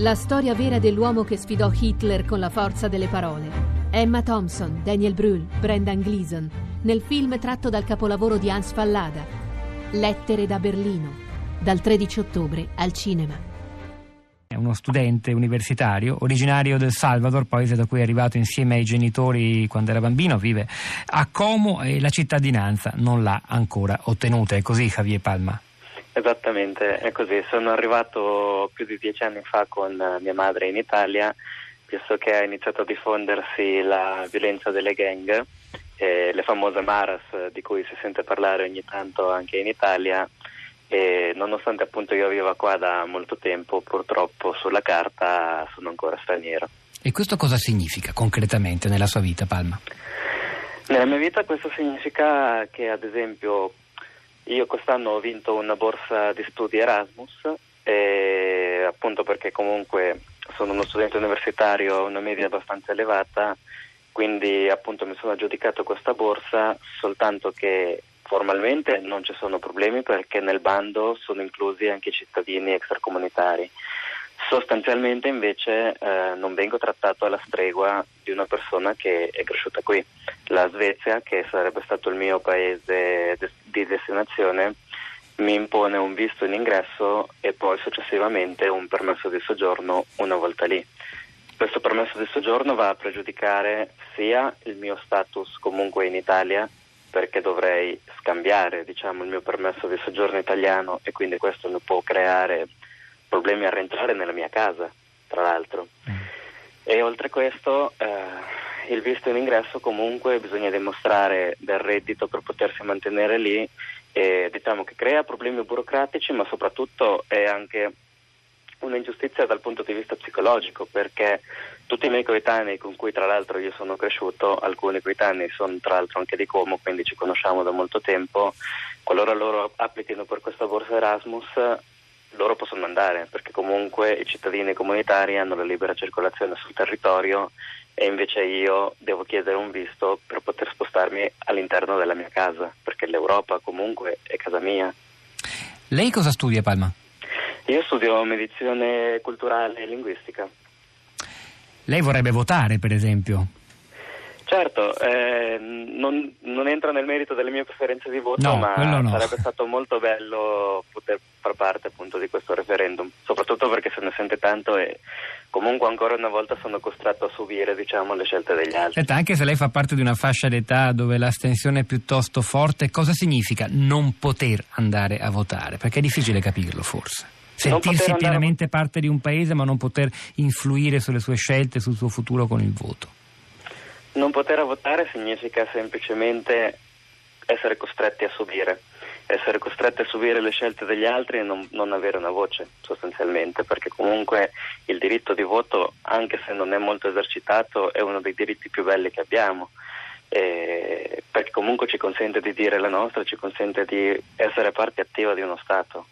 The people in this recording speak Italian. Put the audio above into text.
La storia vera dell'uomo che sfidò Hitler con la forza delle parole. Emma Thompson, Daniel Brühl, Brendan Gleeson, nel film tratto dal capolavoro di Hans Fallada. Lettere da Berlino, dal 13 ottobre al cinema. È uno studente universitario, originario del Salvador, paese da cui è arrivato insieme ai genitori quando era bambino, vive a Como e la cittadinanza non l'ha ancora ottenuta. È così Javier Palma? Esattamente, è così. Sono arrivato più di dieci anni fa con mia madre in Italia visto che ha iniziato a diffondersi la violenza delle gang, eh, le famose Maras di cui si sente parlare ogni tanto anche in Italia e nonostante appunto io viva qua da molto tempo, purtroppo sulla carta sono ancora straniero. E questo cosa significa concretamente nella sua vita, Palma? Nella mia vita questo significa che ad esempio io quest'anno ho vinto una borsa di studi Erasmus e appunto perché comunque sono uno studente universitario a una media abbastanza elevata, quindi appunto mi sono aggiudicato questa borsa, soltanto che formalmente non ci sono problemi perché nel bando sono inclusi anche i cittadini extracomunitari. Sostanzialmente invece eh, non vengo trattato alla stregua di una persona che è cresciuta qui. La Svezia, che sarebbe stato il mio paese di destinazione, mi impone un visto in ingresso e poi successivamente un permesso di soggiorno una volta lì. Questo permesso di soggiorno va a pregiudicare sia il mio status comunque in Italia perché dovrei scambiare diciamo, il mio permesso di soggiorno italiano e quindi questo mi può creare problemi a rientrare nella mia casa, tra l'altro. Mm. E oltre a questo eh, il visto in ingresso comunque bisogna dimostrare del reddito per potersi mantenere lì e diciamo che crea problemi burocratici ma soprattutto è anche un'ingiustizia dal punto di vista psicologico perché tutti i miei coetanei con cui tra l'altro io sono cresciuto, alcuni coetanei sono tra l'altro anche di Como, quindi ci conosciamo da molto tempo, qualora loro applichino per questa borsa Erasmus loro possono andare perché comunque i cittadini comunitari hanno la libera circolazione sul territorio e invece io devo chiedere un visto per poter spostarmi all'interno della mia casa perché l'Europa comunque è casa mia. Lei cosa studia Palma? Io studio medizione culturale e linguistica. Lei vorrebbe votare per esempio? Certo, eh, non, non, entro nel merito delle mie preferenze di voto, no, ma no. sarebbe stato molto bello poter far parte appunto di questo referendum, soprattutto perché se ne sente tanto e comunque ancora una volta sono costretto a subire diciamo, le scelte degli altri. Senta, anche se lei fa parte di una fascia d'età dove l'astensione è piuttosto forte, cosa significa non poter andare a votare? Perché è difficile capirlo forse. Sentirsi pienamente a... parte di un paese ma non poter influire sulle sue scelte, sul suo futuro con il voto. Non poter votare significa semplicemente essere costretti a subire, essere costretti a subire le scelte degli altri e non, non, avere una voce sostanzialmente, perché comunque il diritto di voto, anche se non è molto esercitato, è uno dei diritti più belli che abbiamo, perché comunque ci consente di dire la nostra, ci consente di essere parte attiva di uno Stato.